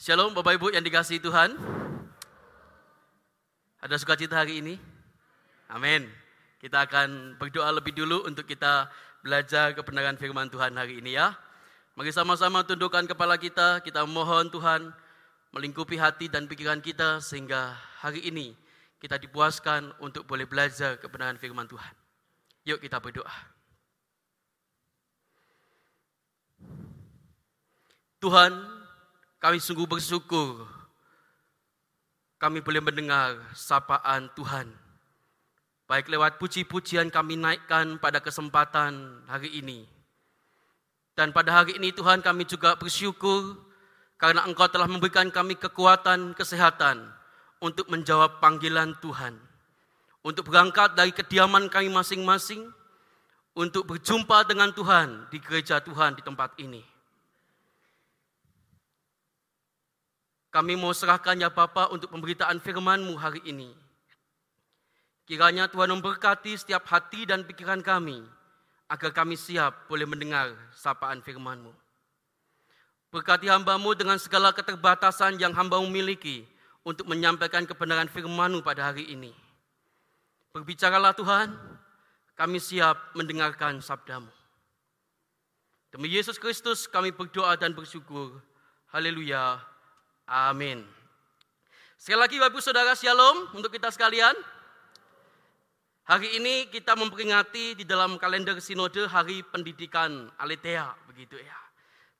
Shalom Bapak Ibu yang dikasihi Tuhan. Ada sukacita hari ini? Amin. Kita akan berdoa lebih dulu untuk kita belajar kebenaran firman Tuhan hari ini ya. Mari sama-sama tundukkan kepala kita, kita mohon Tuhan melingkupi hati dan pikiran kita sehingga hari ini kita dipuaskan untuk boleh belajar kebenaran firman Tuhan. Yuk kita berdoa. Tuhan, kami sungguh bersyukur kami boleh mendengar sapaan Tuhan. Baik lewat puji-pujian kami naikkan pada kesempatan hari ini. Dan pada hari ini Tuhan kami juga bersyukur karena Engkau telah memberikan kami kekuatan, kesehatan untuk menjawab panggilan Tuhan. Untuk berangkat dari kediaman kami masing-masing, untuk berjumpa dengan Tuhan di gereja Tuhan di tempat ini. Kami mau serahkan ya Bapa untuk pemberitaan firman-Mu hari ini. Kiranya Tuhan memberkati setiap hati dan pikiran kami, agar kami siap boleh mendengar sapaan firman-Mu. Berkati hamba-Mu dengan segala keterbatasan yang hamba-Mu miliki untuk menyampaikan kebenaran firman-Mu pada hari ini. Berbicaralah Tuhan, kami siap mendengarkan sabda-Mu. Demi Yesus Kristus kami berdoa dan bersyukur. Haleluya. Amin. Sekali lagi Bapak Saudara Shalom untuk kita sekalian. Hari ini kita memperingati di dalam kalender sinode Hari Pendidikan Aletea begitu ya.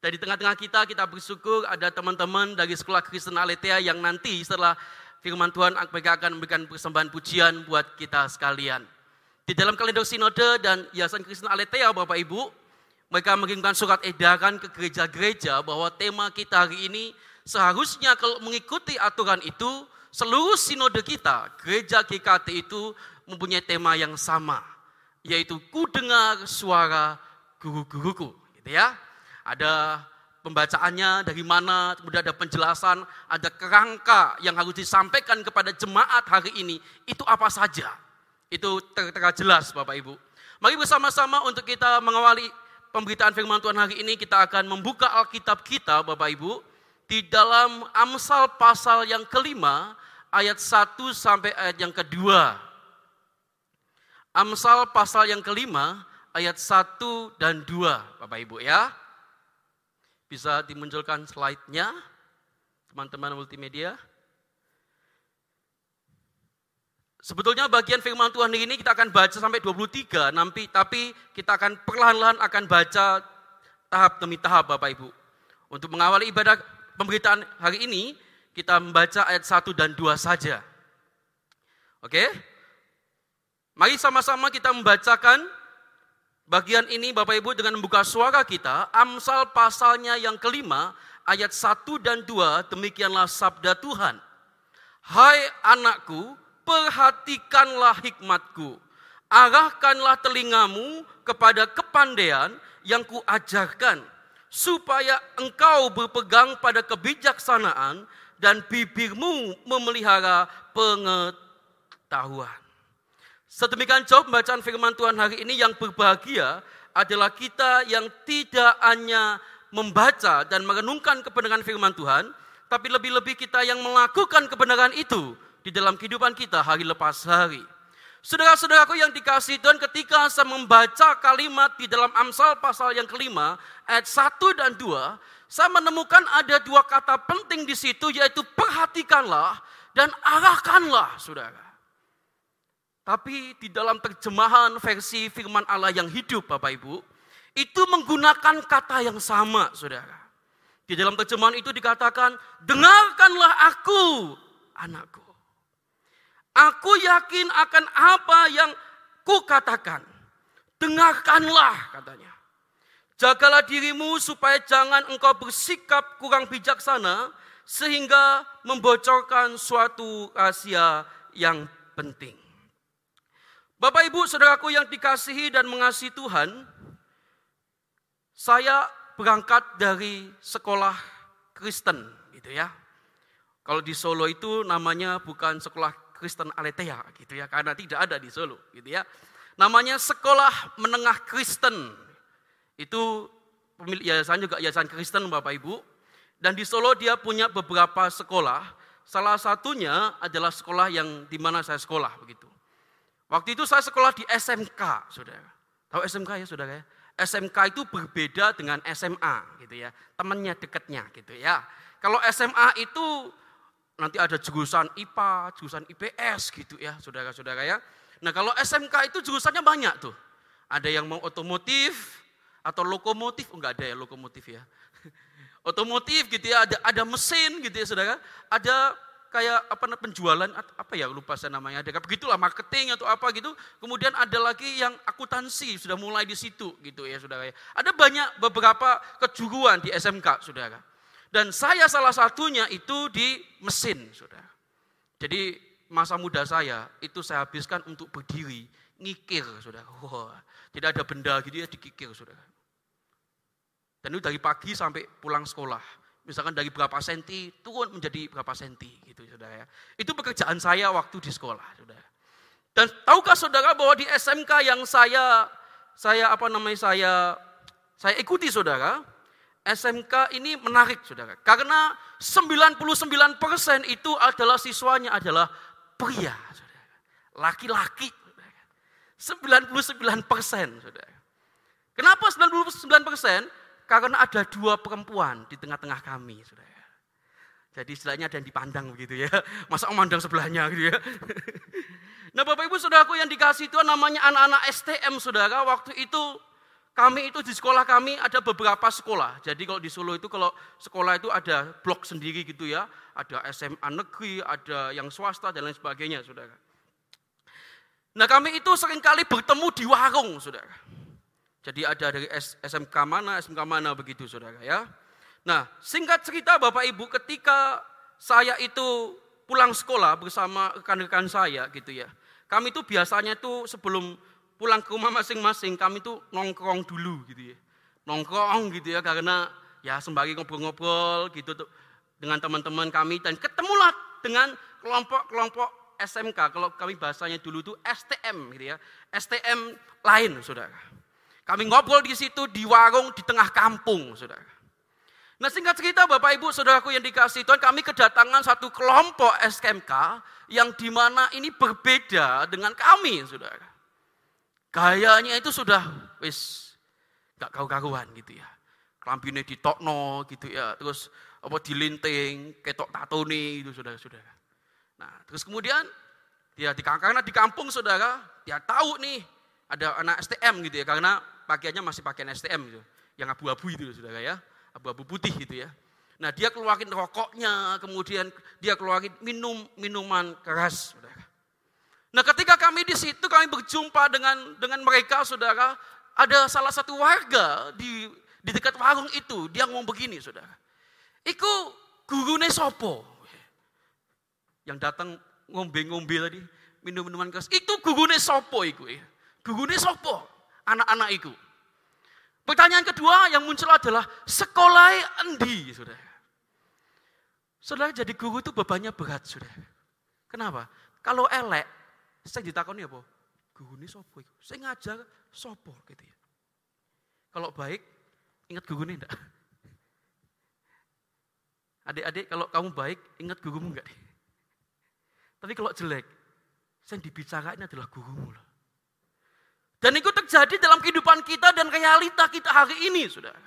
Dan di tengah-tengah kita kita bersyukur ada teman-teman dari Sekolah Kristen Aletea yang nanti setelah firman Tuhan mereka akan memberikan persembahan pujian buat kita sekalian. Di dalam kalender sinode dan Yayasan Kristen Aletea Bapak Ibu, mereka mengirimkan surat edaran ke gereja-gereja bahwa tema kita hari ini Seharusnya kalau mengikuti aturan itu, seluruh sinode kita, gereja GKT itu mempunyai tema yang sama, yaitu ku dengar suara guru-guruku, gitu ya. Ada pembacaannya dari mana, kemudian ada penjelasan, ada kerangka yang harus disampaikan kepada jemaat hari ini, itu apa saja. Itu tertera jelas Bapak Ibu. Mari bersama-sama untuk kita mengawali pemberitaan firman Tuhan hari ini, kita akan membuka Alkitab kita Bapak Ibu, di dalam Amsal pasal yang kelima ayat 1 sampai ayat yang kedua. Amsal pasal yang kelima ayat 1 dan 2 Bapak Ibu ya. Bisa dimunculkan slide-nya teman-teman multimedia. Sebetulnya bagian firman Tuhan ini kita akan baca sampai 23 nanti tapi kita akan perlahan-lahan akan baca tahap demi tahap Bapak Ibu. Untuk mengawali ibadah pemberitaan hari ini kita membaca ayat 1 dan 2 saja. Oke? Mari sama-sama kita membacakan bagian ini Bapak Ibu dengan membuka suara kita. Amsal pasalnya yang kelima ayat 1 dan 2 demikianlah sabda Tuhan. Hai anakku, perhatikanlah hikmatku. Arahkanlah telingamu kepada kepandaian yang kuajarkan supaya engkau berpegang pada kebijaksanaan dan bibirmu memelihara pengetahuan. Sedemikian jauh pembacaan firman Tuhan hari ini yang berbahagia adalah kita yang tidak hanya membaca dan merenungkan kebenaran firman Tuhan, tapi lebih-lebih kita yang melakukan kebenaran itu di dalam kehidupan kita hari lepas hari. Saudara-saudaraku yang dikasih Tuhan ketika saya membaca kalimat di dalam Amsal pasal yang kelima ayat 1 dan 2, saya menemukan ada dua kata penting di situ yaitu perhatikanlah dan arahkanlah saudara. Tapi di dalam terjemahan versi firman Allah yang hidup Bapak Ibu, itu menggunakan kata yang sama saudara. Di dalam terjemahan itu dikatakan, dengarkanlah aku anakku. Aku yakin akan apa yang ku katakan. Dengarkanlah katanya. Jagalah dirimu supaya jangan engkau bersikap kurang bijaksana sehingga membocorkan suatu rahasia yang penting. Bapak Ibu Saudaraku yang dikasihi dan mengasihi Tuhan, saya berangkat dari sekolah Kristen gitu ya. Kalau di Solo itu namanya bukan sekolah Kristen Aletea gitu ya, karena tidak ada di Solo gitu ya. Namanya Sekolah Menengah Kristen. Itu pemilik yayasan juga yayasan Kristen Bapak Ibu. Dan di Solo dia punya beberapa sekolah. Salah satunya adalah sekolah yang di mana saya sekolah begitu. Waktu itu saya sekolah di SMK, saudara. Tahu SMK ya, saudara ya? SMK itu berbeda dengan SMA, gitu ya. Temannya dekatnya, gitu ya. Kalau SMA itu nanti ada jurusan IPA, jurusan IPS, gitu ya, saudara-saudara ya. Nah kalau SMK itu jurusannya banyak tuh. Ada yang mau otomotif atau lokomotif, enggak ada ya lokomotif ya. otomotif gitu ya, ada ada mesin gitu ya saudara, ada kayak apa penjualan apa ya lupa saya namanya ada begitulah marketing atau apa gitu kemudian ada lagi yang akuntansi sudah mulai di situ gitu ya saudara ya ada banyak beberapa kejuruan di SMK saudara dan saya salah satunya itu di mesin saudara jadi masa muda saya itu saya habiskan untuk berdiri ngikir saudara wah tidak ada benda gitu ya dikikir saudara dan itu dari pagi sampai pulang sekolah. Misalkan dari berapa senti turun menjadi berapa senti gitu saudara ya. Itu pekerjaan saya waktu di sekolah saudara. Dan tahukah saudara bahwa di SMK yang saya saya apa namanya saya saya ikuti saudara, SMK ini menarik saudara. Karena 99% itu adalah siswanya adalah pria. Laki-laki saudara. 99% saudara. Kenapa 99%? Karena ada dua perempuan di tengah-tengah kami, saudara. Jadi istilahnya ada yang dipandang begitu ya. Masa memandang sebelahnya gitu ya. Nah Bapak Ibu Saudaraku yang dikasih itu namanya anak-anak STM saudara. Waktu itu kami itu di sekolah kami ada beberapa sekolah. Jadi kalau di Solo itu kalau sekolah itu ada blok sendiri gitu ya. Ada SMA negeri, ada yang swasta dan lain sebagainya saudara. Nah kami itu sering kali bertemu di warung saudara. Jadi ada dari SMK mana, SMK mana begitu saudara ya. Nah singkat cerita Bapak Ibu ketika saya itu pulang sekolah bersama rekan-rekan saya gitu ya. Kami itu biasanya itu sebelum pulang ke rumah masing-masing kami itu nongkrong dulu gitu ya. Nongkrong gitu ya karena ya sembari ngobrol-ngobrol gitu tuh dengan teman-teman kami dan ketemulah dengan kelompok-kelompok SMK kalau kami bahasanya dulu itu STM gitu ya. STM lain saudara. Kami ngobrol di situ di warung di tengah kampung, saudara. Nah singkat cerita Bapak Ibu Saudaraku yang dikasih Tuhan, kami kedatangan satu kelompok SKMK yang di mana ini berbeda dengan kami, saudara. Gayanya itu sudah wis gak kau-karuan gitu ya. Kelampinnya ditokno gitu ya, terus apa dilinting, ketok tatoni itu saudara-saudara. Nah terus kemudian dia di karena di kampung saudara, dia tahu nih ada anak STM gitu ya, karena pakaiannya masih pakaian STM gitu. Yang abu-abu itu saudara ya. Abu-abu putih gitu ya. Nah dia keluarin rokoknya, kemudian dia keluarin minum minuman keras, saudara. Nah ketika kami di situ kami berjumpa dengan dengan mereka, saudara, ada salah satu warga di di dekat warung itu, dia ngomong begini, saudara. Iku gurune sopo. Yang datang ngombe-ngombe tadi, minum minuman keras. Itu gurune sopo iku ya. Gurune sopo anak-anak itu. Pertanyaan kedua yang muncul adalah sekolah endi, saudara. Saudara jadi guru itu bebannya berat, saudara. Kenapa? Kalau elek, saya ditakoni apa? Guru ini sopo? Saya ngajar sopo gitu ya. Kalau baik, ingat guru ini enggak? Adik-adik, kalau kamu baik, ingat gurumu enggak? Tapi kalau jelek, saya dibicarain adalah gurumu loh. Dan itu terjadi dalam kehidupan kita dan realita kita hari ini, saudara.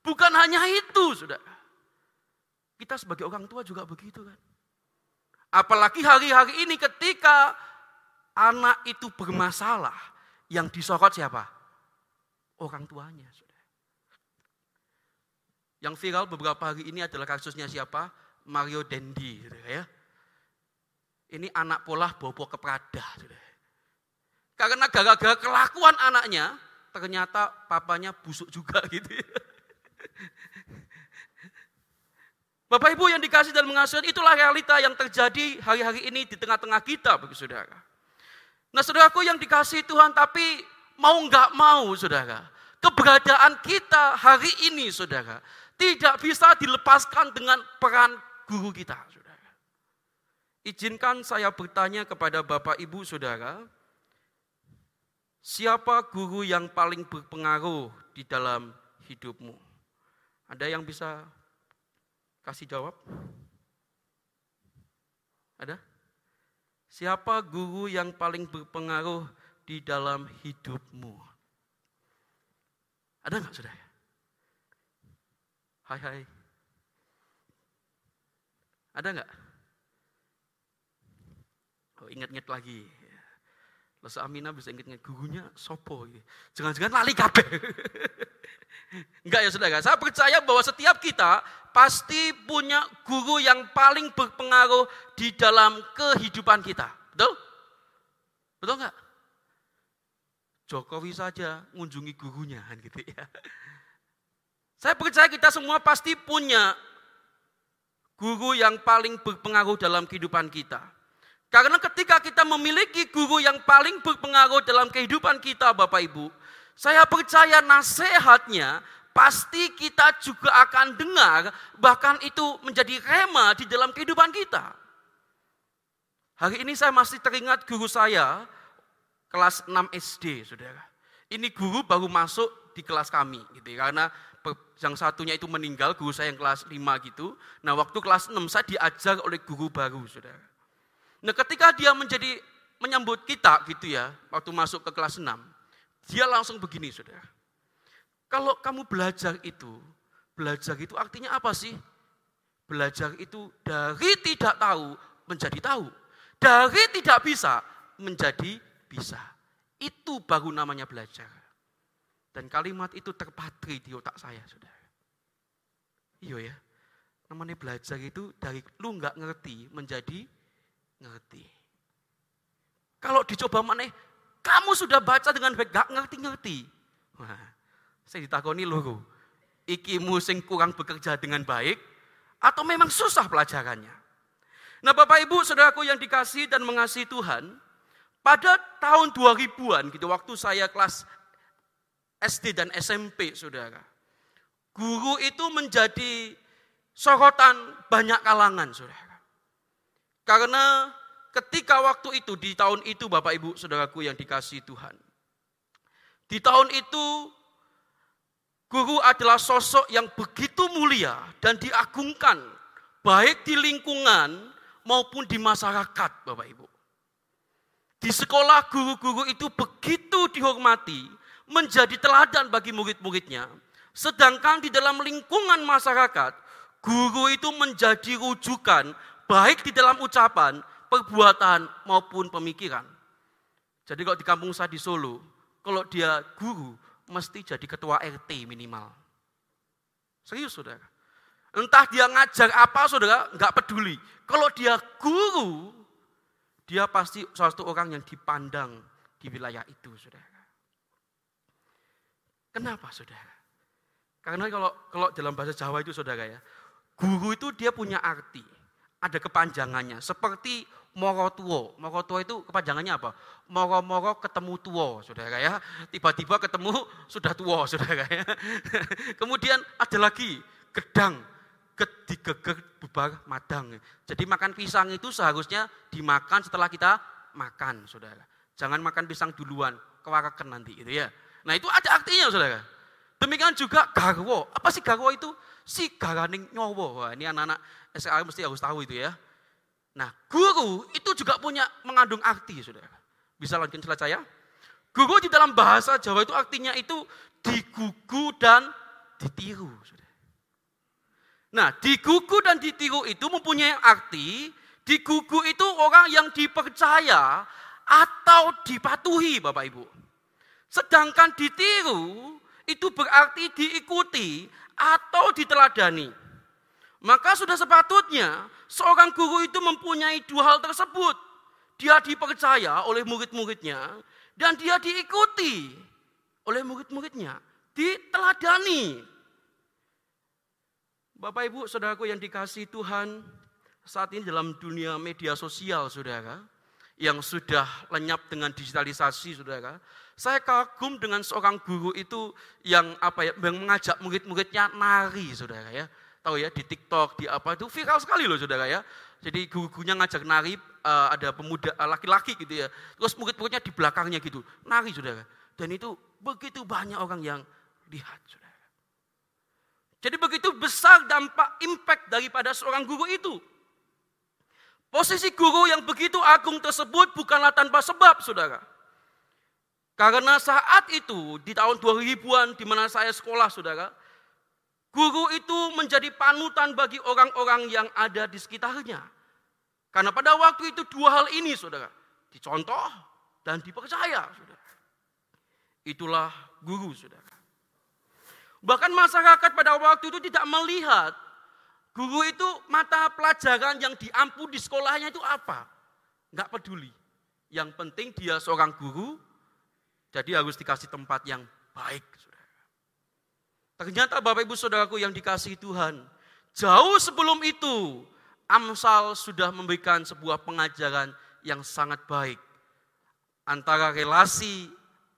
Bukan hanya itu, saudara. Kita sebagai orang tua juga begitu kan. Apalagi hari-hari ini ketika anak itu bermasalah, yang disorot siapa? Orang tuanya, saudara. Yang viral beberapa hari ini adalah kasusnya siapa? Mario Dendi, saudara ya. Ini anak pola bobo keprada, saudara. Karena gara-gara kelakuan anaknya, ternyata papanya busuk juga gitu ya. Bapak Ibu yang dikasih dan mengasihi, itulah realita yang terjadi hari-hari ini di tengah-tengah kita, bagi saudara. Nah saudaraku yang dikasih Tuhan, tapi mau nggak mau saudara, keberadaan kita hari ini saudara, tidak bisa dilepaskan dengan peran guru kita saudara. Izinkan saya bertanya kepada Bapak Ibu saudara, Siapa guru yang paling berpengaruh di dalam hidupmu? Ada yang bisa Kasih jawab. Ada? Siapa guru yang paling berpengaruh di dalam hidupmu? Ada nggak sudah? Hai hai. Ada nggak? Oh, ingat-ingat lagi. Lalu Amina bisa ingat-ingat gurunya sopo. Jangan-jangan lali kabeh. Enggak ya saudara, saya percaya bahwa setiap kita pasti punya guru yang paling berpengaruh di dalam kehidupan kita. Betul? Betul enggak? Jokowi saja mengunjungi gurunya kan gitu ya. Saya percaya kita semua pasti punya guru yang paling berpengaruh dalam kehidupan kita. Karena ketika kita memiliki guru yang paling berpengaruh dalam kehidupan kita Bapak Ibu, saya percaya nasihatnya pasti kita juga akan dengar, bahkan itu menjadi rema di dalam kehidupan kita. Hari ini saya masih teringat guru saya, kelas 6 SD, saudara. Ini guru baru masuk di kelas kami, gitu ya. karena yang satunya itu meninggal, guru saya yang kelas 5 gitu. Nah waktu kelas 6 saya diajar oleh guru baru, saudara. Nah ketika dia menjadi menyambut kita gitu ya, waktu masuk ke kelas 6, dia langsung begini saudara. Kalau kamu belajar itu, belajar itu artinya apa sih? Belajar itu dari tidak tahu menjadi tahu. Dari tidak bisa menjadi bisa. Itu baru namanya belajar. Dan kalimat itu terpatri di otak saya, saudara. Iya ya, namanya belajar itu dari lu nggak ngerti menjadi ngerti. Kalau dicoba mana, kamu sudah baca dengan baik, gak ngerti-ngerti. Saya ditakoni loh, iki musing kurang bekerja dengan baik, atau memang susah pelajarannya. Nah Bapak Ibu, saudaraku yang dikasih dan mengasihi Tuhan, pada tahun 2000-an gitu, waktu saya kelas SD dan SMP, saudara. Guru itu menjadi sorotan banyak kalangan, saudara. Karena ketika waktu itu, di tahun itu Bapak Ibu Saudaraku yang dikasih Tuhan. Di tahun itu, guru adalah sosok yang begitu mulia dan diagungkan, baik di lingkungan maupun di masyarakat Bapak Ibu. Di sekolah guru-guru itu begitu dihormati, menjadi teladan bagi murid-muridnya. Sedangkan di dalam lingkungan masyarakat, guru itu menjadi rujukan baik di dalam ucapan, perbuatan maupun pemikiran. Jadi kalau di kampung saya di Solo, kalau dia guru, mesti jadi ketua RT minimal. Serius saudara. Entah dia ngajar apa saudara, nggak peduli. Kalau dia guru, dia pasti salah satu orang yang dipandang di wilayah itu saudara. Kenapa saudara? Karena kalau kalau dalam bahasa Jawa itu saudara ya, guru itu dia punya arti, ada kepanjangannya. Seperti moro tuo. Moro tuo itu kepanjangannya apa? Moro-moro ketemu tuo, saudara ya. Tiba-tiba ketemu sudah tua, saudara ya. Kemudian ada lagi gedang, digeger bubar madang. Jadi makan pisang itu seharusnya dimakan setelah kita makan, saudara. Jangan makan pisang duluan, kewarakan nanti itu ya. Nah itu ada artinya saudara. Demikian juga garwo. Apa sih garwo itu? Si garaning nyowo. Wah, ini anak-anak SKA mesti harus tahu itu ya. Nah guru itu juga punya mengandung arti saudara. Bisa lanjutkan slide saya? Guru di dalam bahasa Jawa itu artinya itu digugu dan ditiru. Saudara. Nah digugu dan ditiru itu mempunyai arti, digugu itu orang yang dipercaya atau dipatuhi Bapak Ibu. Sedangkan ditiru itu berarti diikuti atau diteladani. Maka sudah sepatutnya seorang guru itu mempunyai dua hal tersebut. Dia dipercaya oleh murid-muridnya dan dia diikuti oleh murid-muridnya. Diteladani. Bapak Ibu, saudaraku yang dikasih Tuhan, saat ini dalam dunia media sosial, saudara, yang sudah lenyap dengan digitalisasi, saudara, saya kagum dengan seorang guru itu yang apa ya, yang mengajak murid-muridnya nari, saudara ya. Tahu ya di TikTok, di apa itu viral sekali loh, saudara ya. Jadi guru-gurunya ngajak nari, uh, ada pemuda uh, laki-laki gitu ya. Terus murid-muridnya di belakangnya gitu, nari, saudara. Dan itu begitu banyak orang yang lihat, saudara. Jadi begitu besar dampak impact daripada seorang guru itu. Posisi guru yang begitu agung tersebut bukanlah tanpa sebab, saudara. Karena saat itu, di tahun 2000-an di mana saya sekolah, saudara, guru itu menjadi panutan bagi orang-orang yang ada di sekitarnya. Karena pada waktu itu dua hal ini, saudara, dicontoh dan dipercaya, saudara. Itulah guru, saudara. Bahkan masyarakat pada waktu itu tidak melihat guru itu mata pelajaran yang diampu di sekolahnya itu apa. Enggak peduli. Yang penting dia seorang guru, jadi harus dikasih tempat yang baik. Saudara. Ternyata Bapak Ibu Saudaraku yang dikasih Tuhan, jauh sebelum itu Amsal sudah memberikan sebuah pengajaran yang sangat baik antara relasi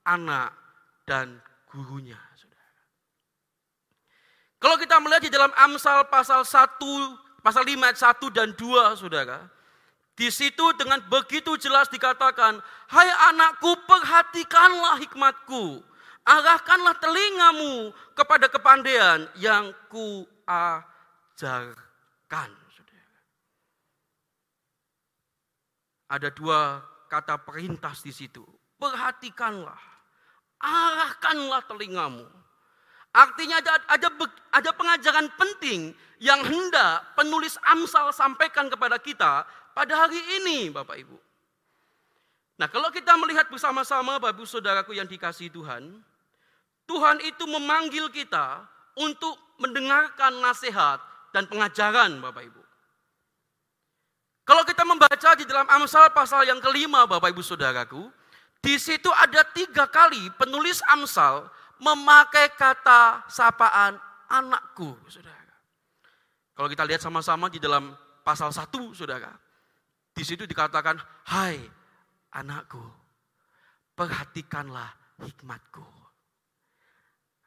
anak dan gurunya. Kalau kita melihat di dalam Amsal pasal 1, pasal 5 ayat 1 dan 2, Saudara. Di situ dengan begitu jelas dikatakan, "Hai anakku, perhatikanlah hikmatku. Arahkanlah telingamu kepada kepandaian yang kuajarkan." Ada dua kata perintah di situ. Perhatikanlah, arahkanlah telingamu Artinya ada, ada, ada pengajaran penting yang hendak penulis Amsal sampaikan kepada kita pada hari ini Bapak Ibu. Nah kalau kita melihat bersama-sama Bapak Ibu Saudaraku yang dikasih Tuhan, Tuhan itu memanggil kita untuk mendengarkan nasihat dan pengajaran Bapak Ibu. Kalau kita membaca di dalam Amsal pasal yang kelima Bapak Ibu Saudaraku, di situ ada tiga kali penulis Amsal memakai kata sapaan anakku, saudara. Kalau kita lihat sama-sama di dalam pasal 1, saudara. Di situ dikatakan, hai anakku, perhatikanlah hikmatku.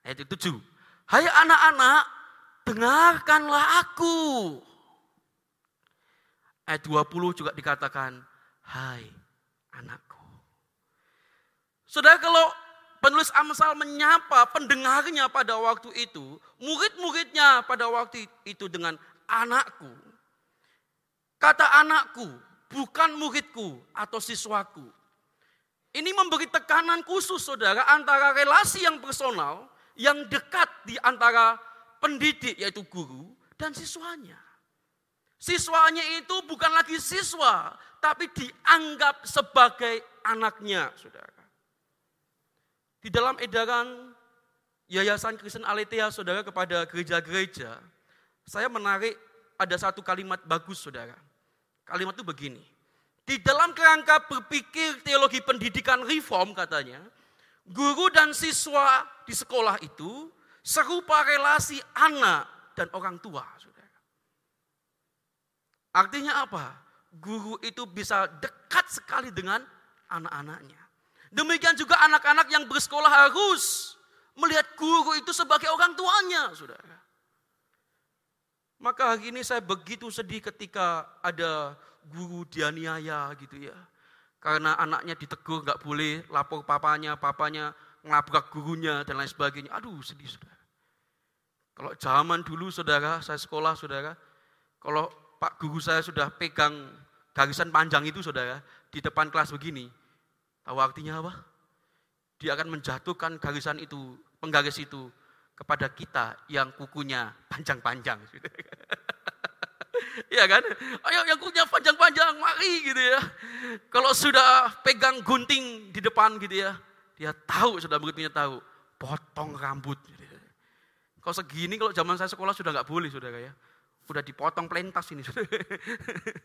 Ayat 7, hai anak-anak, dengarkanlah aku. Ayat 20 juga dikatakan, hai anakku. Saudara kalau Penulis Amsal menyapa pendengarnya pada waktu itu, murid-muridnya pada waktu itu dengan anakku. Kata anakku, bukan muridku atau siswaku. Ini memberi tekanan khusus saudara antara relasi yang personal, yang dekat di antara pendidik yaitu guru dan siswanya. Siswanya itu bukan lagi siswa, tapi dianggap sebagai anaknya, saudara. Di dalam edaran Yayasan Kristen Aletheia, saudara, kepada gereja-gereja, saya menarik ada satu kalimat bagus, saudara. Kalimat itu begini. Di dalam kerangka berpikir teologi pendidikan reform katanya, guru dan siswa di sekolah itu serupa relasi anak dan orang tua. Artinya apa? Guru itu bisa dekat sekali dengan anak-anaknya. Demikian juga anak-anak yang bersekolah harus melihat guru itu sebagai orang tuanya, saudara. Maka hari ini saya begitu sedih ketika ada guru dianiaya gitu ya. Karena anaknya ditegur nggak boleh lapor papanya, papanya ngelabrak gurunya dan lain sebagainya. Aduh sedih saudara. Kalau zaman dulu saudara, saya sekolah saudara, kalau pak guru saya sudah pegang garisan panjang itu saudara, di depan kelas begini, Tahu artinya apa? Dia akan menjatuhkan garisan itu, penggaris itu kepada kita yang kukunya panjang-panjang. Iya kan? Ayo yang kukunya panjang-panjang, mari gitu ya. Kalau sudah pegang gunting di depan gitu ya, dia tahu, sudah begitu tahu, potong rambut. Gitu ya. Kalau segini, kalau zaman saya sekolah sudah nggak boleh, sudah ya. Udah dipotong pelentas ini. Sudah.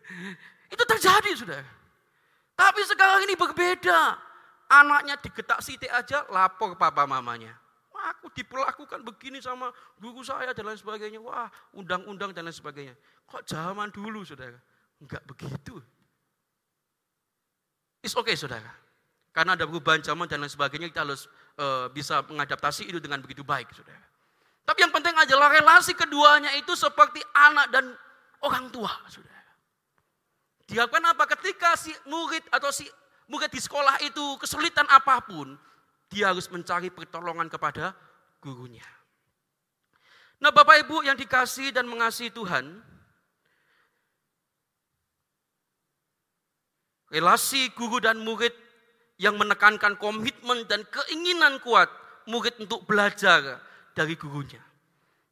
Itu terjadi, sudah. Tapi sekarang ini berbeda. Anaknya digetak Siti aja lapor papa mamanya. Aku diperlakukan begini sama guru saya dan lain sebagainya. Wah, undang-undang dan lain sebagainya. Kok zaman dulu, saudara? Enggak begitu. It's okay, saudara. Karena ada perubahan zaman dan lain sebagainya, kita harus uh, bisa mengadaptasi itu dengan begitu baik, saudara. Tapi yang penting adalah relasi keduanya itu seperti anak dan orang tua, saudara. Dilakukan apa? Ketika si murid atau si murid di sekolah itu kesulitan apa pun, dia harus mencari pertolongan kepada gurunya. Nah Bapak Ibu yang dikasih dan mengasihi Tuhan, relasi guru dan murid yang menekankan komitmen dan keinginan kuat murid untuk belajar dari gurunya.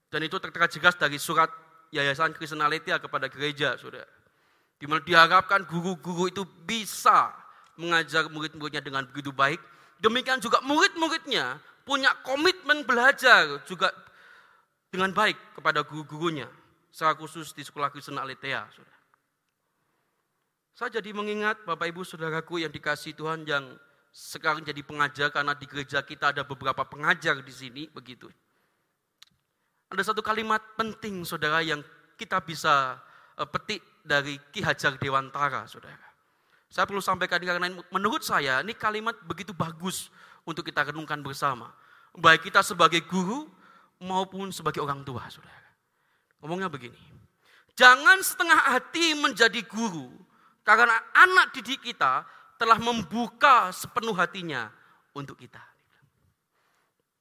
Dan itu tertera jelas dari surat Yayasan Kristen Aletia kepada gereja, saudara. Di mana diharapkan guru-guru itu bisa mengajar murid-muridnya dengan begitu baik. Demikian juga murid-muridnya punya komitmen belajar juga dengan baik kepada guru-gurunya. Secara khusus di sekolah Kristen Aletea. Saya jadi mengingat Bapak Ibu Saudaraku yang dikasih Tuhan yang sekarang jadi pengajar karena di gereja kita ada beberapa pengajar di sini begitu. Ada satu kalimat penting saudara yang kita bisa eh, petik dari Ki Hajar Dewantara, saudara. Saya perlu sampaikan karena menurut saya ini kalimat begitu bagus untuk kita renungkan bersama. Baik kita sebagai guru maupun sebagai orang tua, saudara. Ngomongnya begini, jangan setengah hati menjadi guru karena anak didik kita telah membuka sepenuh hatinya untuk kita.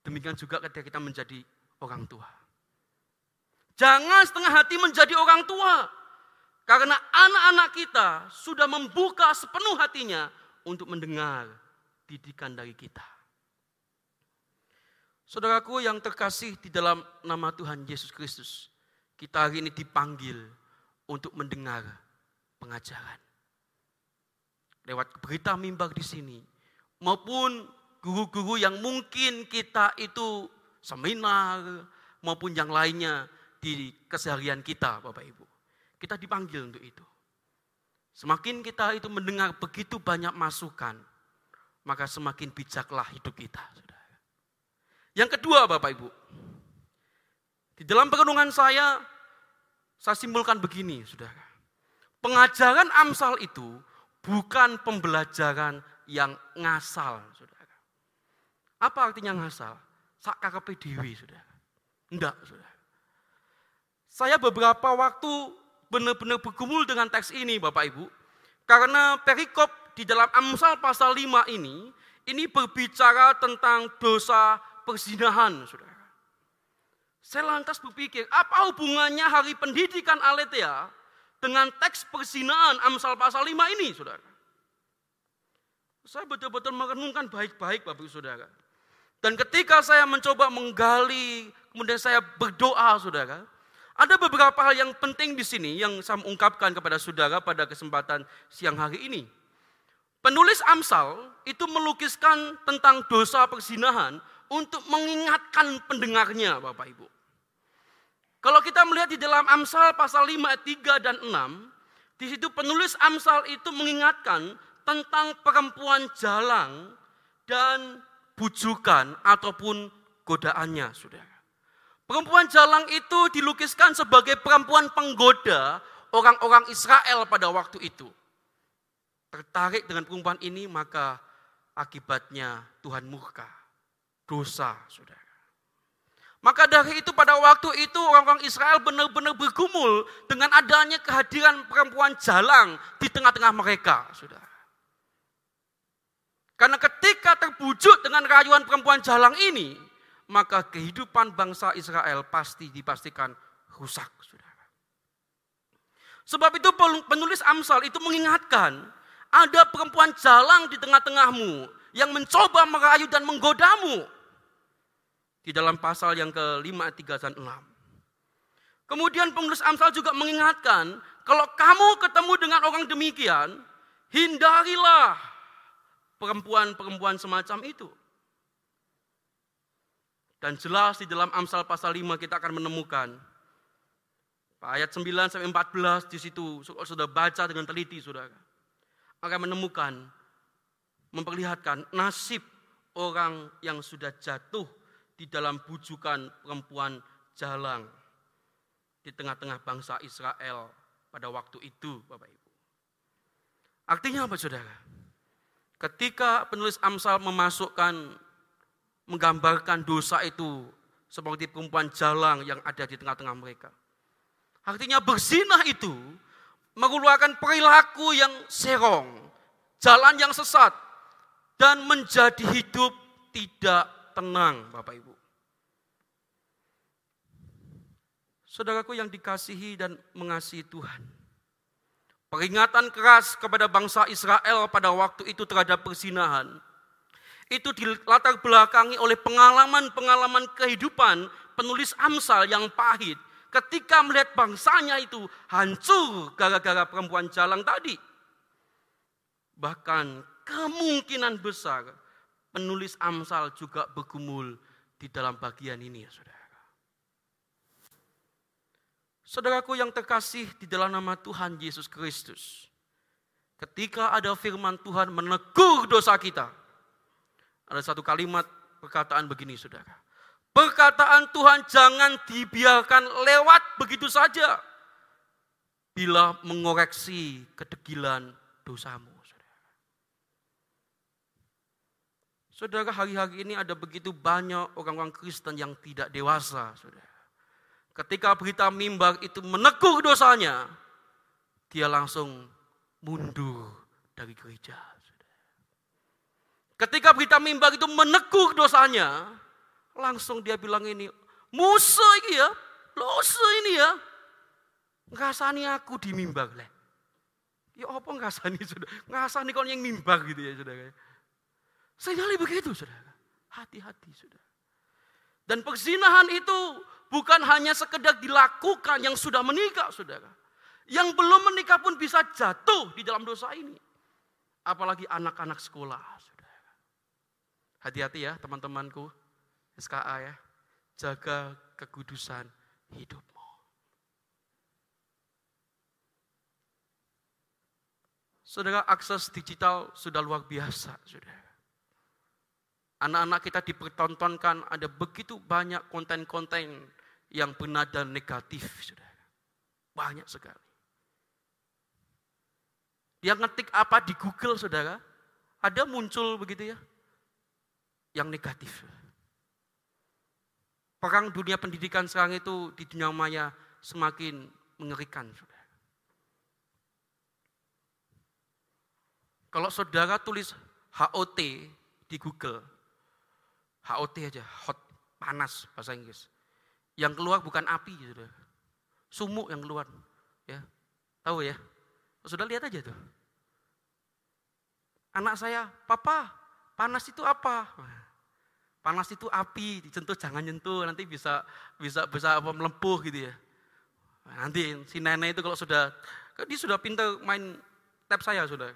Demikian juga ketika kita menjadi orang tua. Jangan setengah hati menjadi orang tua. Karena anak-anak kita sudah membuka sepenuh hatinya untuk mendengar didikan dari kita. Saudaraku yang terkasih di dalam nama Tuhan Yesus Kristus, kita hari ini dipanggil untuk mendengar pengajaran. Lewat berita mimbar di sini, maupun guru-guru yang mungkin kita itu seminar, maupun yang lainnya di keseharian kita Bapak Ibu. Kita dipanggil untuk itu. Semakin kita itu mendengar begitu banyak masukan, maka semakin bijaklah hidup kita. Yang kedua Bapak Ibu, di dalam perenungan saya, saya simpulkan begini saudara. Pengajaran Amsal itu bukan pembelajaran yang ngasal, saudara. Apa artinya ngasal? Sak dewi, saudara. Enggak, saudara. Saya beberapa waktu benar-benar bergumul dengan teks ini Bapak Ibu. Karena perikop di dalam Amsal pasal 5 ini, ini berbicara tentang dosa perzinahan, saudara. Saya lantas berpikir, apa hubungannya hari pendidikan Aletea dengan teks perzinahan Amsal pasal 5 ini, saudara? Saya betul-betul merenungkan baik-baik Bapak Ibu Saudara. Dan ketika saya mencoba menggali, kemudian saya berdoa Saudara, ada beberapa hal yang penting di sini yang saya ungkapkan kepada saudara pada kesempatan siang hari ini. Penulis Amsal itu melukiskan tentang dosa persinahan untuk mengingatkan pendengarnya Bapak Ibu. Kalau kita melihat di dalam Amsal pasal 5 ayat 3 dan 6, di situ penulis Amsal itu mengingatkan tentang perempuan jalang dan bujukan ataupun godaannya, saudara. Perempuan jalang itu dilukiskan sebagai perempuan penggoda orang-orang Israel pada waktu itu. Tertarik dengan perempuan ini maka akibatnya Tuhan murka. Dosa, saudara. Maka dari itu pada waktu itu orang-orang Israel benar-benar bergumul dengan adanya kehadiran perempuan jalang di tengah-tengah mereka, saudara. Karena ketika terbujuk dengan rayuan perempuan jalang ini, maka kehidupan bangsa Israel pasti dipastikan rusak, saudara. Sebab itu penulis Amsal itu mengingatkan, ada perempuan jalang di tengah-tengahmu yang mencoba merayu dan menggodamu. Di dalam pasal yang ke-5, 3, dan 6. Kemudian penulis Amsal juga mengingatkan, kalau kamu ketemu dengan orang demikian, hindarilah perempuan-perempuan semacam itu. Dan jelas di dalam Amsal pasal 5 kita akan menemukan ayat 9 sampai 14 di situ sudah baca dengan teliti Saudara. Akan menemukan memperlihatkan nasib orang yang sudah jatuh di dalam bujukan perempuan jalang di tengah-tengah bangsa Israel pada waktu itu, Bapak Ibu. Artinya apa, Saudara? Ketika penulis Amsal memasukkan menggambarkan dosa itu seperti perempuan jalang yang ada di tengah-tengah mereka. Artinya bersinah itu mengeluarkan perilaku yang serong, jalan yang sesat, dan menjadi hidup tidak tenang Bapak Ibu. Saudaraku yang dikasihi dan mengasihi Tuhan. Peringatan keras kepada bangsa Israel pada waktu itu terhadap persinahan. Itu dilatar belakangi oleh pengalaman-pengalaman kehidupan penulis Amsal yang pahit. Ketika melihat bangsanya itu hancur gara-gara perempuan jalang tadi. Bahkan kemungkinan besar penulis Amsal juga bergumul di dalam bagian ini ya saudara. Saudaraku yang terkasih di dalam nama Tuhan Yesus Kristus. Ketika ada firman Tuhan menegur dosa kita. Ada satu kalimat perkataan begini saudara. Perkataan Tuhan jangan dibiarkan lewat begitu saja. Bila mengoreksi kedegilan dosamu. Saudara, saudara hari-hari ini ada begitu banyak orang-orang Kristen yang tidak dewasa. Saudara Ketika berita mimbar itu menegur dosanya, dia langsung mundur dari gereja. Ketika berita mimbar itu menegur dosanya, langsung dia bilang ini, musuh ini ya, dosa ini ya. Ngasani aku di mimbar leh. Ya apa ngasani sudah? Ngasani kalau yang mimbar gitu ya saudara. Sinyalnya begitu saudara. Hati-hati saudara. Dan perzinahan itu bukan hanya sekedar dilakukan yang sudah menikah, saudara. Yang belum menikah pun bisa jatuh di dalam dosa ini. Apalagi anak-anak sekolah, saudara. Hati-hati ya teman-temanku, SKA ya. Jaga kekudusan hidupmu. Saudara, akses digital sudah luar biasa, saudara. Anak-anak kita dipertontonkan ada begitu banyak konten-konten yang bernada negatif, saudara. Banyak sekali. Dia ngetik apa di Google, saudara, ada muncul begitu ya, yang negatif. Perang dunia pendidikan sekarang itu di dunia maya semakin mengerikan. Kalau saudara tulis HOT di Google, HOT aja, hot, panas bahasa Inggris. Yang keluar bukan api, sudah. Sumuk yang keluar. Ya, tahu ya? Sudah lihat aja tuh. Anak saya, papa, panas itu apa? Panas itu api, disentuh jangan nyentuh, nanti bisa bisa bisa apa melempuh gitu ya. Nanti si nenek itu kalau sudah, dia sudah pintar main tab saya sudah.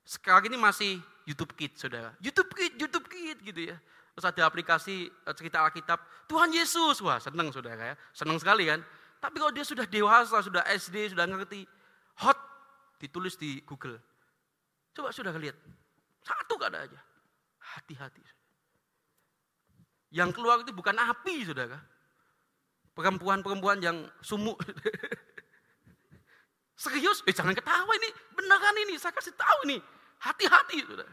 Sekarang ini masih YouTube Kids saudara. YouTube Kids, YouTube Kids gitu ya. Terus ada aplikasi eh, cerita Alkitab, Tuhan Yesus, wah senang saudara ya, senang sekali kan. Tapi kalau dia sudah dewasa, sudah SD, sudah ngerti, hot, ditulis di Google. Coba sudah lihat, satu kata aja, hati-hati. Yang keluar itu bukan api saudara, perempuan-perempuan yang sumuk. Serius? Eh jangan ketawa ini, beneran ini, saya kasih tahu ini, hati-hati saudara.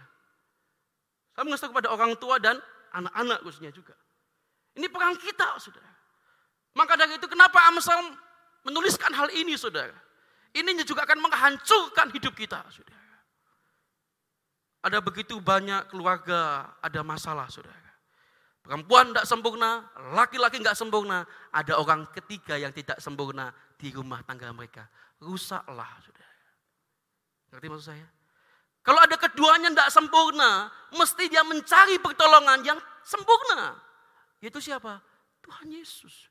Saya mengesah kepada orang tua dan anak-anak khususnya juga. Ini perang kita, saudara. Maka dari itu kenapa Amsal menuliskan hal ini, saudara. Ini juga akan menghancurkan hidup kita, saudara. Ada begitu banyak keluarga, ada masalah, saudara. Perempuan tidak sempurna, laki-laki nggak sempurna, ada orang ketiga yang tidak sempurna di rumah tangga mereka. Rusaklah, saudara. Ngerti maksud saya? Kalau ada keduanya tidak sempurna, mesti dia mencari pertolongan yang sempurna. Yaitu siapa? Tuhan Yesus.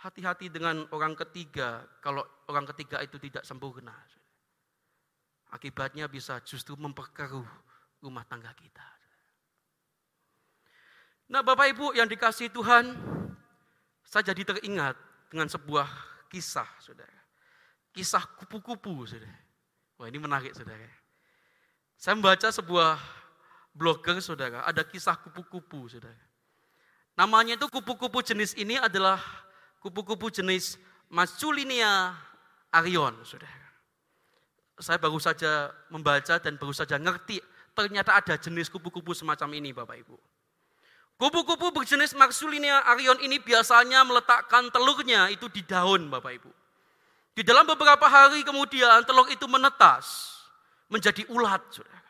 Hati-hati dengan orang ketiga kalau orang ketiga itu tidak sempurna. Akibatnya bisa justru memperkeruh rumah tangga kita. Nah Bapak Ibu yang dikasih Tuhan, saya jadi teringat dengan sebuah kisah, saudara. Kisah kupu-kupu, saudara. Wah ini menarik saudara. Saya membaca sebuah blogger saudara, ada kisah kupu-kupu saudara. Namanya itu kupu-kupu jenis ini adalah kupu-kupu jenis Masculinia arion saudara. Saya baru saja membaca dan baru saja ngerti ternyata ada jenis kupu-kupu semacam ini Bapak Ibu. Kupu-kupu berjenis Maxulinia arion ini biasanya meletakkan telurnya itu di daun Bapak Ibu. Di dalam beberapa hari kemudian telur itu menetas menjadi ulat. Saudara.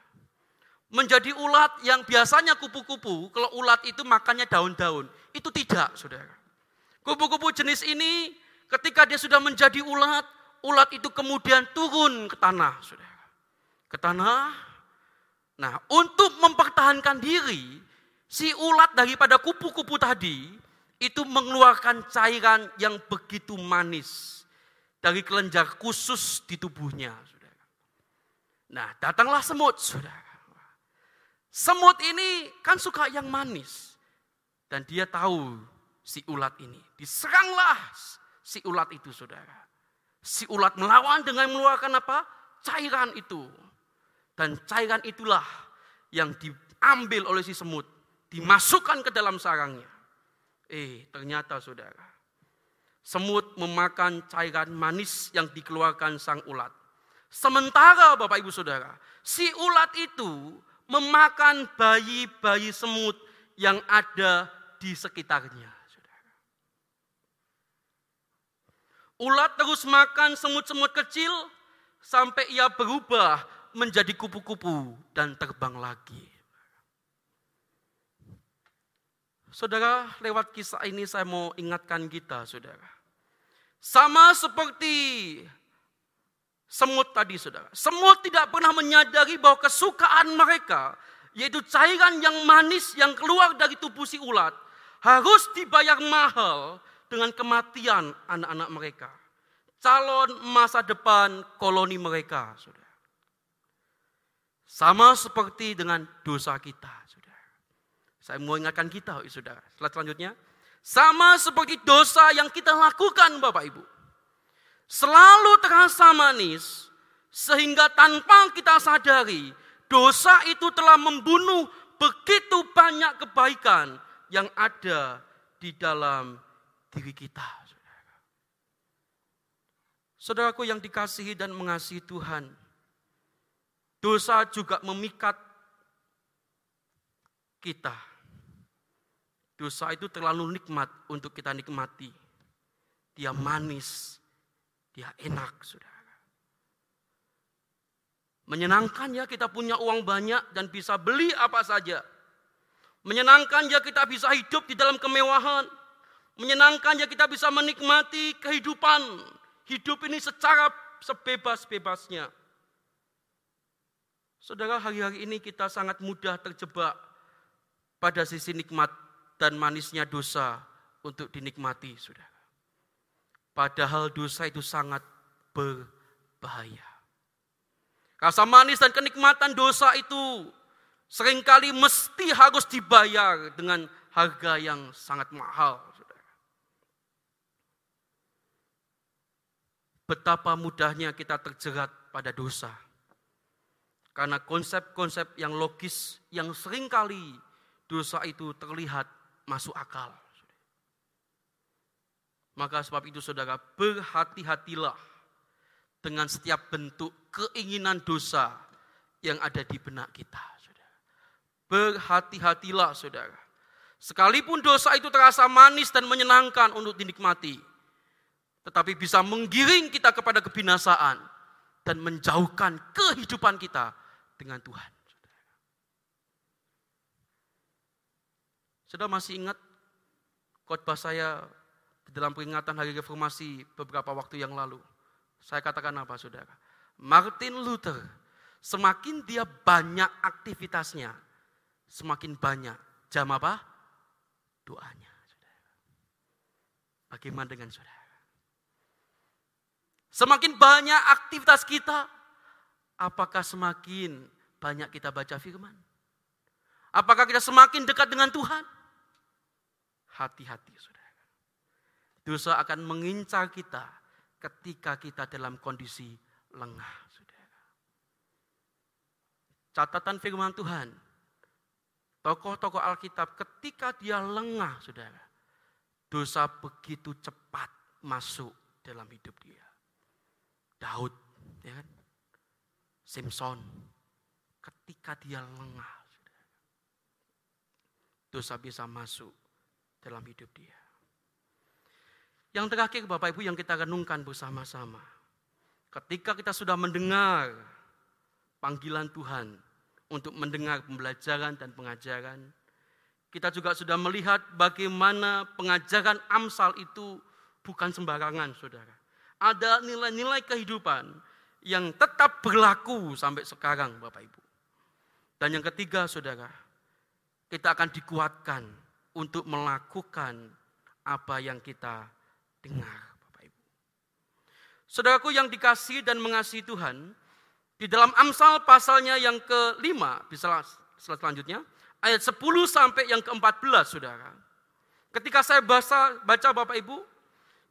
Menjadi ulat yang biasanya kupu-kupu, kalau ulat itu makannya daun-daun. Itu tidak, saudara. Kupu-kupu jenis ini ketika dia sudah menjadi ulat, ulat itu kemudian turun ke tanah, saudara. Ke tanah. Nah, untuk mempertahankan diri, si ulat daripada kupu-kupu tadi itu mengeluarkan cairan yang begitu manis dari kelenjar khusus di tubuhnya. Nah, datanglah semut, saudara. Semut ini kan suka yang manis. Dan dia tahu si ulat ini. Diseranglah si ulat itu saudara. Si ulat melawan dengan mengeluarkan apa? Cairan itu. Dan cairan itulah yang diambil oleh si semut. Dimasukkan ke dalam sarangnya. Eh ternyata saudara. Semut memakan cairan manis yang dikeluarkan sang ulat. Sementara Bapak Ibu Saudara, si ulat itu memakan bayi-bayi semut yang ada di sekitarnya. Ulat terus makan semut-semut kecil sampai ia berubah menjadi kupu-kupu dan terbang lagi. Saudara, lewat kisah ini saya mau ingatkan kita, saudara. Sama seperti semut tadi saudara. Semut tidak pernah menyadari bahwa kesukaan mereka, yaitu cairan yang manis yang keluar dari tubuh si ulat, harus dibayar mahal dengan kematian anak-anak mereka. Calon masa depan koloni mereka, saudara. Sama seperti dengan dosa kita. Saya mau ingatkan kita, saudara. Slide selanjutnya. Sama seperti dosa yang kita lakukan, Bapak Ibu selalu terasa manis, sehingga tanpa kita sadari, dosa itu telah membunuh begitu banyak kebaikan yang ada di dalam diri kita. Saudaraku yang dikasihi dan mengasihi Tuhan, dosa juga memikat kita. Dosa itu terlalu nikmat untuk kita nikmati. Dia manis, dia enak, saudara. Menyenangkan ya kita punya uang banyak dan bisa beli apa saja. Menyenangkan ya kita bisa hidup di dalam kemewahan. Menyenangkan ya kita bisa menikmati kehidupan. Hidup ini secara sebebas-bebasnya. Saudara, hari-hari ini kita sangat mudah terjebak pada sisi nikmat dan manisnya dosa untuk dinikmati, saudara. Padahal dosa itu sangat berbahaya. Rasa manis dan kenikmatan dosa itu sering kali mesti harus dibayar dengan harga yang sangat mahal. Betapa mudahnya kita terjerat pada dosa. Karena konsep-konsep yang logis yang sering kali dosa itu terlihat masuk akal. Maka sebab itu saudara berhati-hatilah dengan setiap bentuk keinginan dosa yang ada di benak kita. Berhati-hatilah saudara. Sekalipun dosa itu terasa manis dan menyenangkan untuk dinikmati. Tetapi bisa menggiring kita kepada kebinasaan dan menjauhkan kehidupan kita dengan Tuhan. Saudara masih ingat khotbah saya dalam peringatan hari reformasi beberapa waktu yang lalu. Saya katakan apa saudara? Martin Luther, semakin dia banyak aktivitasnya, semakin banyak jam apa? Doanya. Saudara. Bagaimana dengan saudara? Semakin banyak aktivitas kita, apakah semakin banyak kita baca firman? Apakah kita semakin dekat dengan Tuhan? Hati-hati, saudara. Dosa akan mengincar kita ketika kita dalam kondisi lengah. Saudara. Catatan firman Tuhan, tokoh-tokoh Alkitab ketika dia lengah, saudara, dosa begitu cepat masuk dalam hidup dia. Daud, ya kan? Simpson, ketika dia lengah, dosa bisa masuk dalam hidup dia. Yang terakhir Bapak Ibu yang kita renungkan bersama-sama. Ketika kita sudah mendengar panggilan Tuhan untuk mendengar pembelajaran dan pengajaran, kita juga sudah melihat bagaimana pengajaran Amsal itu bukan sembarangan, saudara. Ada nilai-nilai kehidupan yang tetap berlaku sampai sekarang, Bapak Ibu. Dan yang ketiga, saudara, kita akan dikuatkan untuk melakukan apa yang kita dengar, Bapak Ibu. Saudaraku yang dikasih dan mengasihi Tuhan, di dalam Amsal pasalnya yang kelima, bisa selanjutnya, ayat 10 sampai yang ke-14 saudara. Ketika saya baca, baca Bapak Ibu,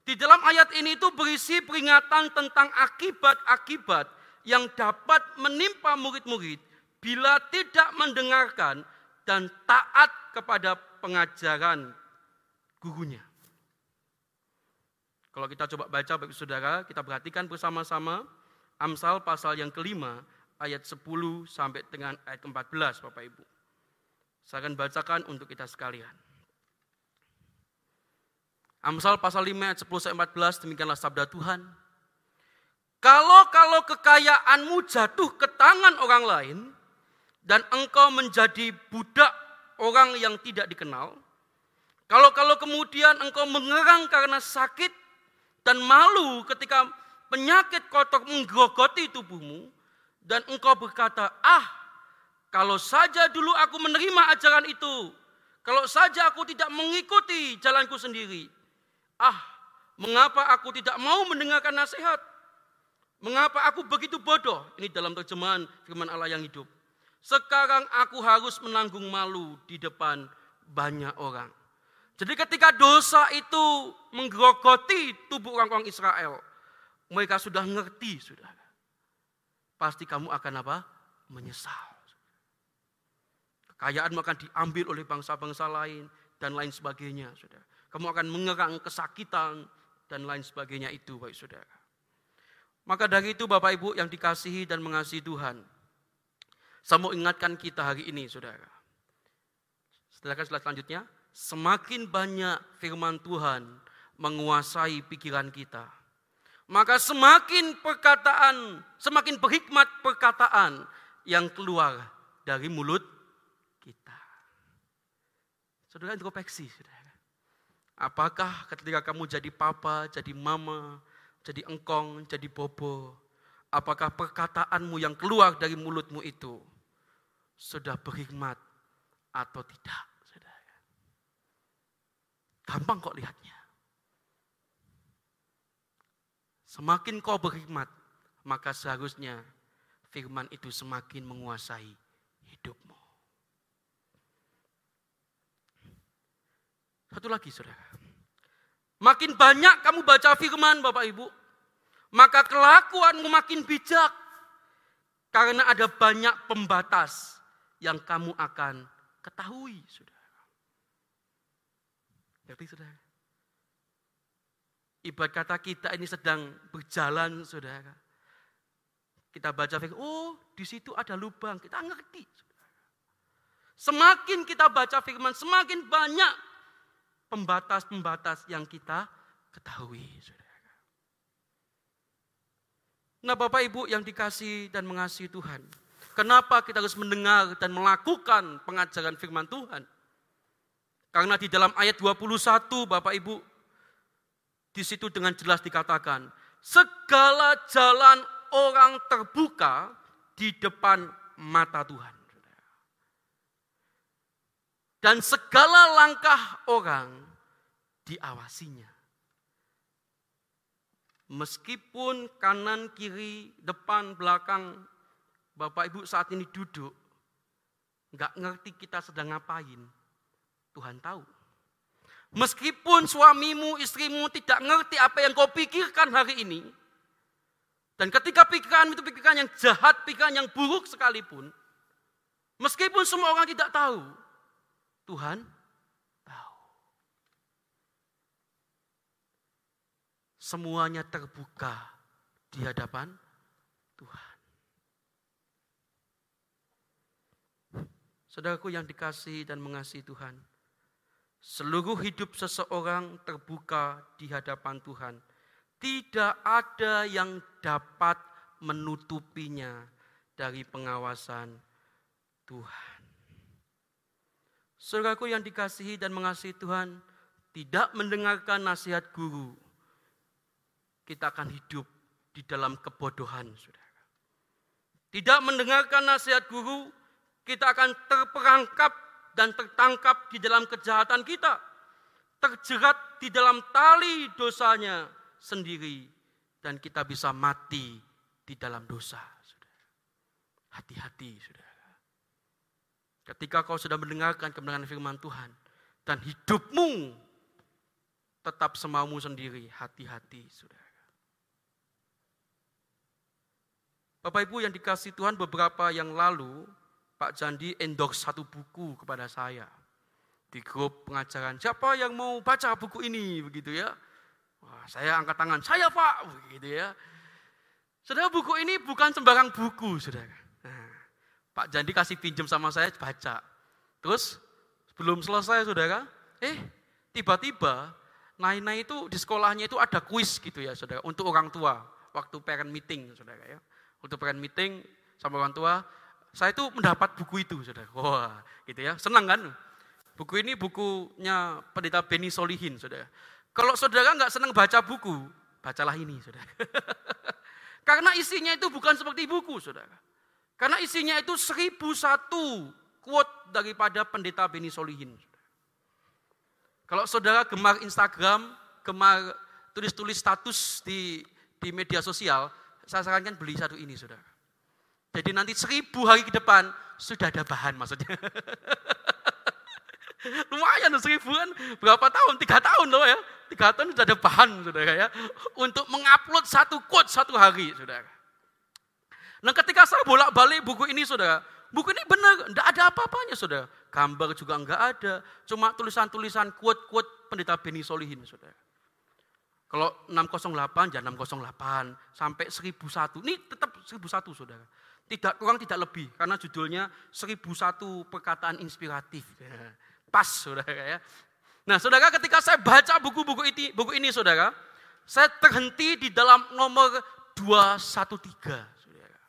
di dalam ayat ini itu berisi peringatan tentang akibat-akibat yang dapat menimpa murid-murid bila tidak mendengarkan dan taat kepada pengajaran gurunya. Kalau kita coba baca Bapak Saudara, kita perhatikan bersama-sama Amsal pasal yang kelima ayat 10 sampai dengan ayat ke-14 Bapak Ibu. Saya akan bacakan untuk kita sekalian. Amsal pasal 5 ayat 10 sampai 14 demikianlah sabda Tuhan. Kalau-kalau kekayaanmu jatuh ke tangan orang lain dan engkau menjadi budak orang yang tidak dikenal, kalau-kalau kemudian engkau mengerang karena sakit dan malu ketika penyakit kotor menggerogoti tubuhmu dan engkau berkata, "Ah, kalau saja dulu aku menerima ajaran itu, kalau saja aku tidak mengikuti jalanku sendiri. Ah, mengapa aku tidak mau mendengarkan nasihat? Mengapa aku begitu bodoh? Ini dalam terjemahan firman Allah yang hidup. Sekarang aku harus menanggung malu di depan banyak orang. Jadi ketika dosa itu menggerogoti tubuh orang-orang Israel, mereka sudah ngerti, sudah. Pasti kamu akan apa? Menyesal. Kekayaanmu akan diambil oleh bangsa-bangsa lain dan lain sebagainya, saudara. Kamu akan mengerang kesakitan dan lain sebagainya itu, baik saudara. Maka dari itu Bapak Ibu yang dikasihi dan mengasihi Tuhan, saya mau ingatkan kita hari ini, saudara. Setelah slide selanjutnya, semakin banyak firman Tuhan menguasai pikiran kita, maka semakin perkataan, semakin berhikmat perkataan yang keluar dari mulut Saudara introspeksi, saudara. Apakah ketika kamu jadi papa, jadi mama, jadi engkong, jadi bobo, apakah perkataanmu yang keluar dari mulutmu itu sudah berhikmat atau tidak, saudara? Gampang kok lihatnya. Semakin kau berhikmat, maka seharusnya firman itu semakin menguasai hidupmu. Satu lagi saudara. Makin banyak kamu baca firman Bapak Ibu, maka kelakuanmu makin bijak. Karena ada banyak pembatas yang kamu akan ketahui, saudara. Berarti saudara. Ibarat kata kita ini sedang berjalan, saudara. Kita baca oh di situ ada lubang, kita ngerti. Semakin kita baca firman, semakin banyak pembatas-pembatas yang kita ketahui. Saudara. Nah Bapak Ibu yang dikasih dan mengasihi Tuhan. Kenapa kita harus mendengar dan melakukan pengajaran firman Tuhan? Karena di dalam ayat 21 Bapak Ibu, di situ dengan jelas dikatakan, segala jalan orang terbuka di depan mata Tuhan. Dan segala langkah orang diawasinya. Meskipun kanan, kiri, depan, belakang, Bapak Ibu saat ini duduk, nggak ngerti kita sedang ngapain, Tuhan tahu. Meskipun suamimu, istrimu tidak ngerti apa yang kau pikirkan hari ini, dan ketika pikiran itu pikiran yang jahat, pikiran yang buruk sekalipun, meskipun semua orang tidak tahu, Tuhan Semuanya terbuka di hadapan Tuhan. Saudaraku yang dikasih dan mengasihi Tuhan, seluruh hidup seseorang terbuka di hadapan Tuhan. Tidak ada yang dapat menutupinya dari pengawasan Tuhan. Saudaraku yang dikasihi dan mengasihi Tuhan, tidak mendengarkan nasihat guru, kita akan hidup di dalam kebodohan, saudara. Tidak mendengarkan nasihat guru, kita akan terperangkap dan tertangkap di dalam kejahatan kita. Terjerat di dalam tali dosanya sendiri. Dan kita bisa mati di dalam dosa. Hati-hati, saudara. Ketika kau sudah mendengarkan kebenaran firman Tuhan. Dan hidupmu tetap semaumu sendiri. Hati-hati, saudara. Bapak Ibu yang dikasih Tuhan beberapa yang lalu, Pak Jandi endorse satu buku kepada saya. Di grup pengajaran, siapa yang mau baca buku ini? Begitu ya. Wah, saya angkat tangan, saya Pak. Begitu ya. Saudara buku ini bukan sembarang buku, saudara. Nah, Pak Jandi kasih pinjam sama saya baca. Terus belum selesai, saudara. Eh, tiba-tiba Naina itu di sekolahnya itu ada kuis gitu ya, saudara, untuk orang tua waktu parent meeting, saudara ya untuk pengen meeting sama orang tua, saya itu mendapat buku itu, saudara. Wah, gitu ya, senang kan? Buku ini bukunya pendeta Beni Solihin, saudara. Kalau saudara nggak senang baca buku, bacalah ini, saudara. Karena isinya itu bukan seperti buku, saudara. Karena isinya itu seribu satu quote daripada pendeta Beni Solihin. Kalau saudara gemar Instagram, gemar tulis-tulis status di di media sosial, saya sarankan beli satu ini, saudara. Jadi nanti seribu hari ke depan sudah ada bahan maksudnya. Lumayan seribu kan, berapa tahun? Tiga tahun loh ya. Tiga tahun sudah ada bahan, saudara ya. Untuk mengupload satu quote satu hari, saudara. Nah ketika saya bolak-balik buku ini, saudara. Buku ini benar, tidak ada apa-apanya, saudara. Gambar juga enggak ada. Cuma tulisan-tulisan quote-quote pendeta Beni Solihin, saudara. Kalau 608 ya 608 sampai 1001. Ini tetap 1001 Saudara. Tidak kurang tidak lebih karena judulnya 1001 perkataan inspiratif. Pas Saudara ya. Nah, Saudara ketika saya baca buku-buku ini buku ini Saudara, saya terhenti di dalam nomor 213 Saudara.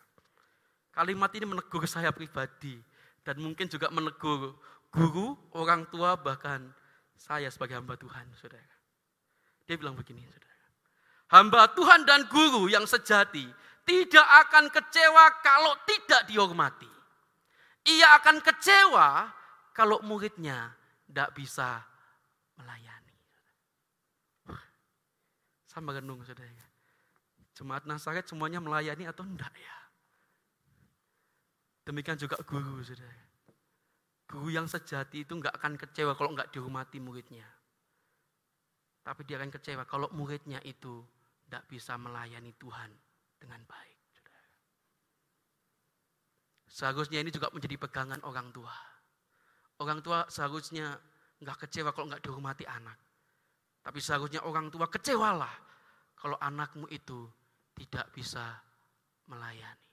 Kalimat ini menegur saya pribadi dan mungkin juga menegur guru, orang tua bahkan saya sebagai hamba Tuhan Saudara. Dia bilang begini, saudara. Hamba Tuhan dan guru yang sejati tidak akan kecewa kalau tidak dihormati. Ia akan kecewa kalau muridnya tidak bisa melayani. Sama renung saudara. Jemaat Nasaret semuanya melayani atau enggak ya? Demikian juga guru saudara. Guru yang sejati itu enggak akan kecewa kalau enggak dihormati muridnya. Tapi dia akan kecewa kalau muridnya itu tidak bisa melayani Tuhan dengan baik. Seharusnya ini juga menjadi pegangan orang tua. Orang tua seharusnya nggak kecewa kalau nggak dihormati anak. Tapi seharusnya orang tua kecewalah kalau anakmu itu tidak bisa melayani.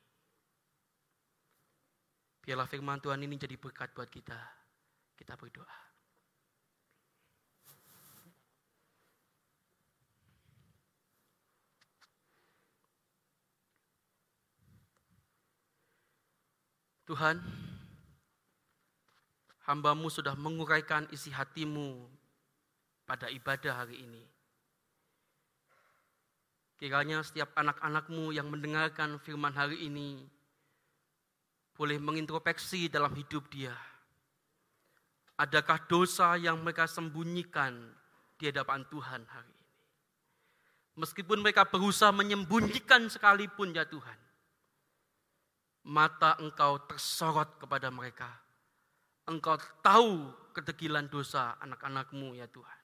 Biarlah firman Tuhan ini jadi berkat buat kita. Kita berdoa. Tuhan, hambamu sudah menguraikan isi hatimu pada ibadah hari ini. Kiranya setiap anak-anakmu yang mendengarkan firman hari ini boleh mengintrospeksi dalam hidup dia. Adakah dosa yang mereka sembunyikan di hadapan Tuhan hari ini? Meskipun mereka berusaha menyembunyikan sekalipun ya Tuhan mata engkau tersorot kepada mereka. Engkau tahu kedegilan dosa anak-anakmu ya Tuhan.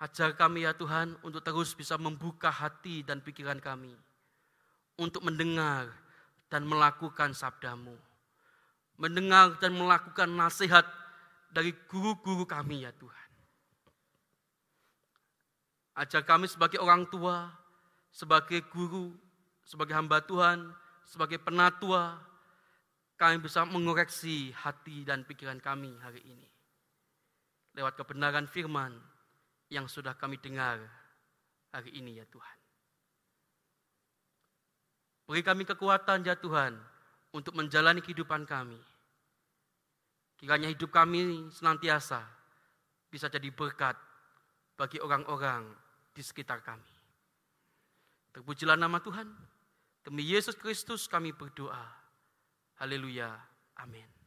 Ajar kami ya Tuhan untuk terus bisa membuka hati dan pikiran kami. Untuk mendengar dan melakukan sabdamu. Mendengar dan melakukan nasihat dari guru-guru kami ya Tuhan. Ajar kami sebagai orang tua, sebagai guru, sebagai hamba Tuhan, sebagai penatua, kami bisa mengoreksi hati dan pikiran kami hari ini. Lewat kebenaran firman yang sudah kami dengar hari ini ya Tuhan. Beri kami kekuatan ya Tuhan untuk menjalani kehidupan kami. Kiranya hidup kami senantiasa bisa jadi berkat bagi orang-orang di sekitar kami. Terpujilah nama Tuhan. Demi Yesus Kristus kami berdoa. Haleluya. Amin.